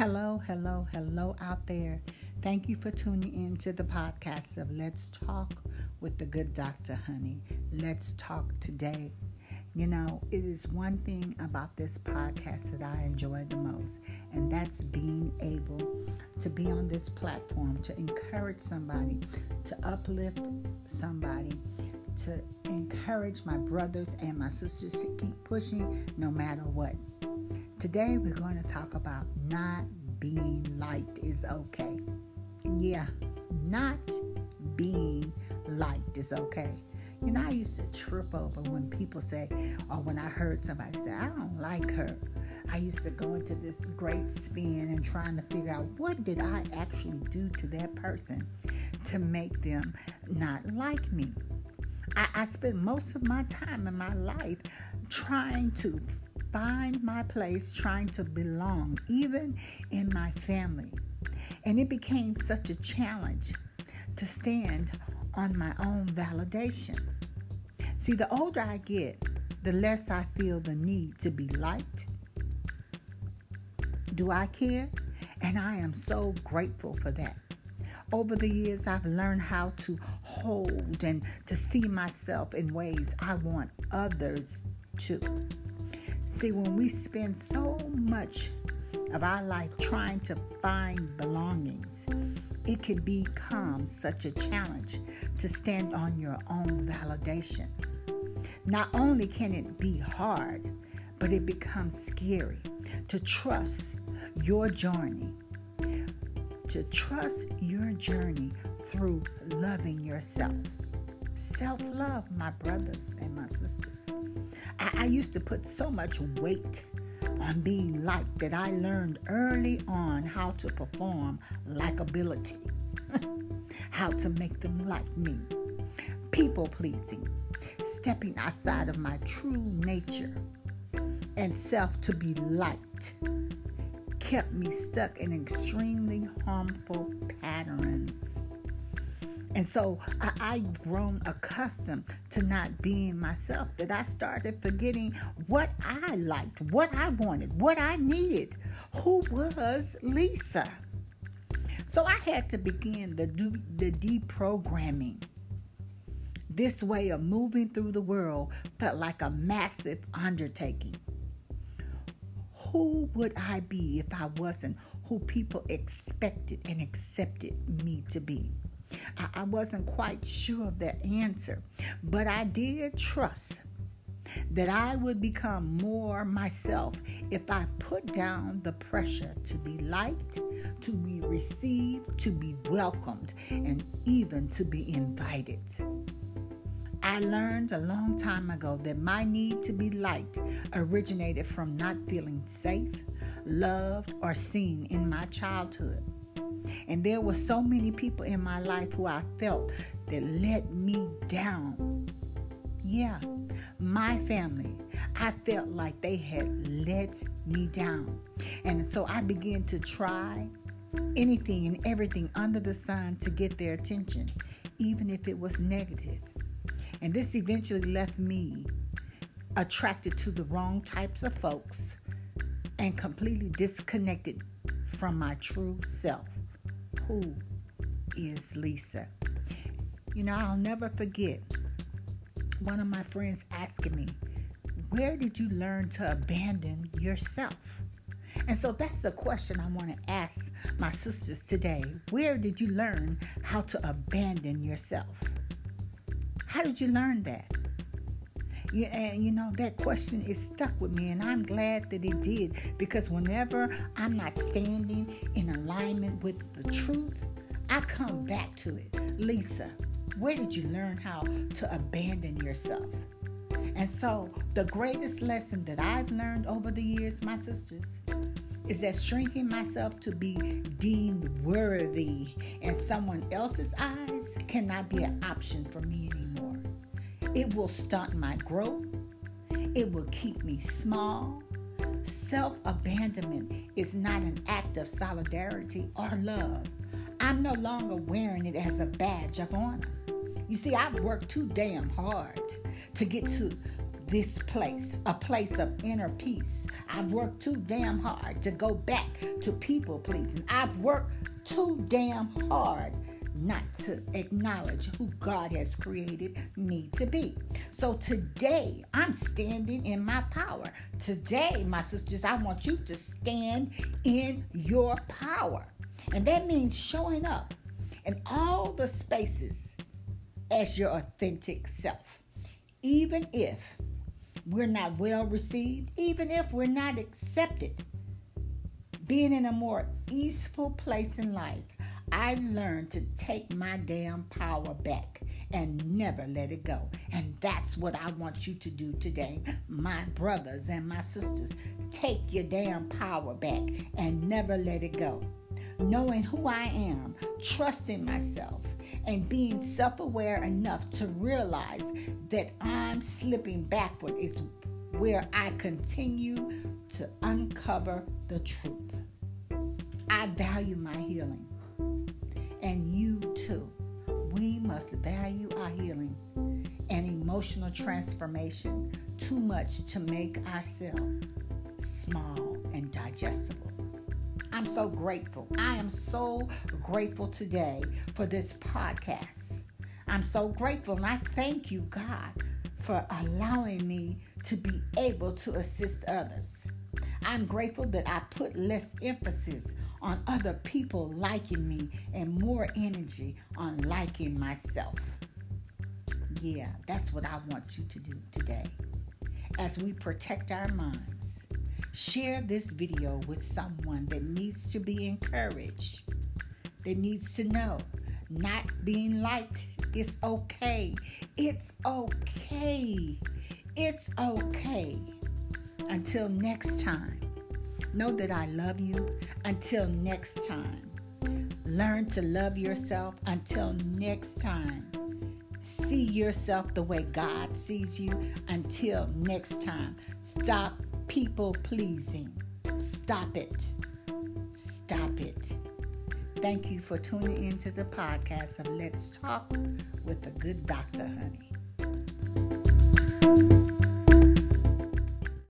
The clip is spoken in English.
Hello, hello, hello out there. Thank you for tuning in to the podcast of Let's Talk with the Good Doctor, honey. Let's talk today. You know, it is one thing about this podcast that I enjoy the most, and that's being able to be on this platform to encourage somebody, to uplift somebody, to encourage my brothers and my sisters to keep pushing no matter what. Today, we're going to talk about not being liked is okay. Yeah, not being liked is okay. You know, I used to trip over when people say, or when I heard somebody say, I don't like her. I used to go into this great spin and trying to figure out what did I actually do to that person to make them not like me. I, I spent most of my time in my life trying to find my place, trying to belong, even in my family. And it became such a challenge to stand on my own validation. See, the older I get, the less I feel the need to be liked. Do I care? And I am so grateful for that. Over the years, I've learned how to hold and to see myself in ways I want others to. See, when we spend so much of our life trying to find belongings, it can become such a challenge to stand on your own validation. Not only can it be hard, but it becomes scary to trust your journey, to trust your journey through loving yourself. Self love, my brothers and my sisters. I, I used to put so much weight on being liked that I learned early on how to perform likability, how to make them like me, people pleasing, stepping outside of my true nature and self to be liked kept me stuck in extremely harmful patterns and so I, I've grown accustomed to not being myself that I started forgetting what I liked, what I wanted, what I needed. Who was Lisa? So I had to begin the, the deprogramming. This way of moving through the world felt like a massive undertaking. Who would I be if I wasn't who people expected and accepted me to be? I, I wasn't quite sure of the answer, but I did trust that I would become more myself if I put down the pressure to be liked, to be received, to be welcomed, and even to be invited. I learned a long time ago that my need to be liked originated from not feeling safe, loved, or seen in my childhood. And there were so many people in my life who I felt that let me down. Yeah, my family. I felt like they had let me down. And so I began to try anything and everything under the sun to get their attention, even if it was negative. And this eventually left me attracted to the wrong types of folks and completely disconnected from my true self who is Lisa? You know, I'll never forget one of my friends asking me, Where did you learn to abandon yourself? And so that's the question I want to ask my sisters today. Where did you learn how to abandon yourself? How did you learn that? And you know that question is stuck with me, and I'm glad that it did because whenever I'm not standing in alignment with the truth, I come back to it. Lisa, where did you learn how to abandon yourself? And so, the greatest lesson that I've learned over the years, my sisters, is that shrinking myself to be deemed worthy in someone else's eyes cannot be an option for me anymore. It will stunt my growth. It will keep me small. Self abandonment is not an act of solidarity or love. I'm no longer wearing it as a badge of honor. You see, I've worked too damn hard to get to this place, a place of inner peace. I've worked too damn hard to go back to people pleasing. I've worked too damn hard not to acknowledge who God has created me to be. So today, I'm standing in my power. Today, my sisters, I want you to stand in your power. And that means showing up in all the spaces as your authentic self. Even if we're not well received, even if we're not accepted, being in a more easeful place in life, I learned to take my damn power back and never let it go. And that's what I want you to do today, my brothers and my sisters. Take your damn power back and never let it go. Knowing who I am, trusting myself, and being self aware enough to realize that I'm slipping backward is where I continue to uncover the truth. I value my healing, and you too. We must value our healing and emotional transformation too much to make ourselves small and digestible. I'm so grateful. I am so grateful today for this podcast. I'm so grateful and I thank you, God, for allowing me to be able to assist others. I'm grateful that I put less emphasis on other people liking me and more energy on liking myself. Yeah, that's what I want you to do today. As we protect our minds, share this video with someone that needs to be encouraged, that needs to know not being liked is okay. It's okay. It's okay. Until next time, know that I love you. Until next time, learn to love yourself. Until next time, see yourself the way God sees you. Until next time, stop people pleasing. Stop it. Stop it. Thank you for tuning into the podcast of Let's Talk with the Good Doctor, honey.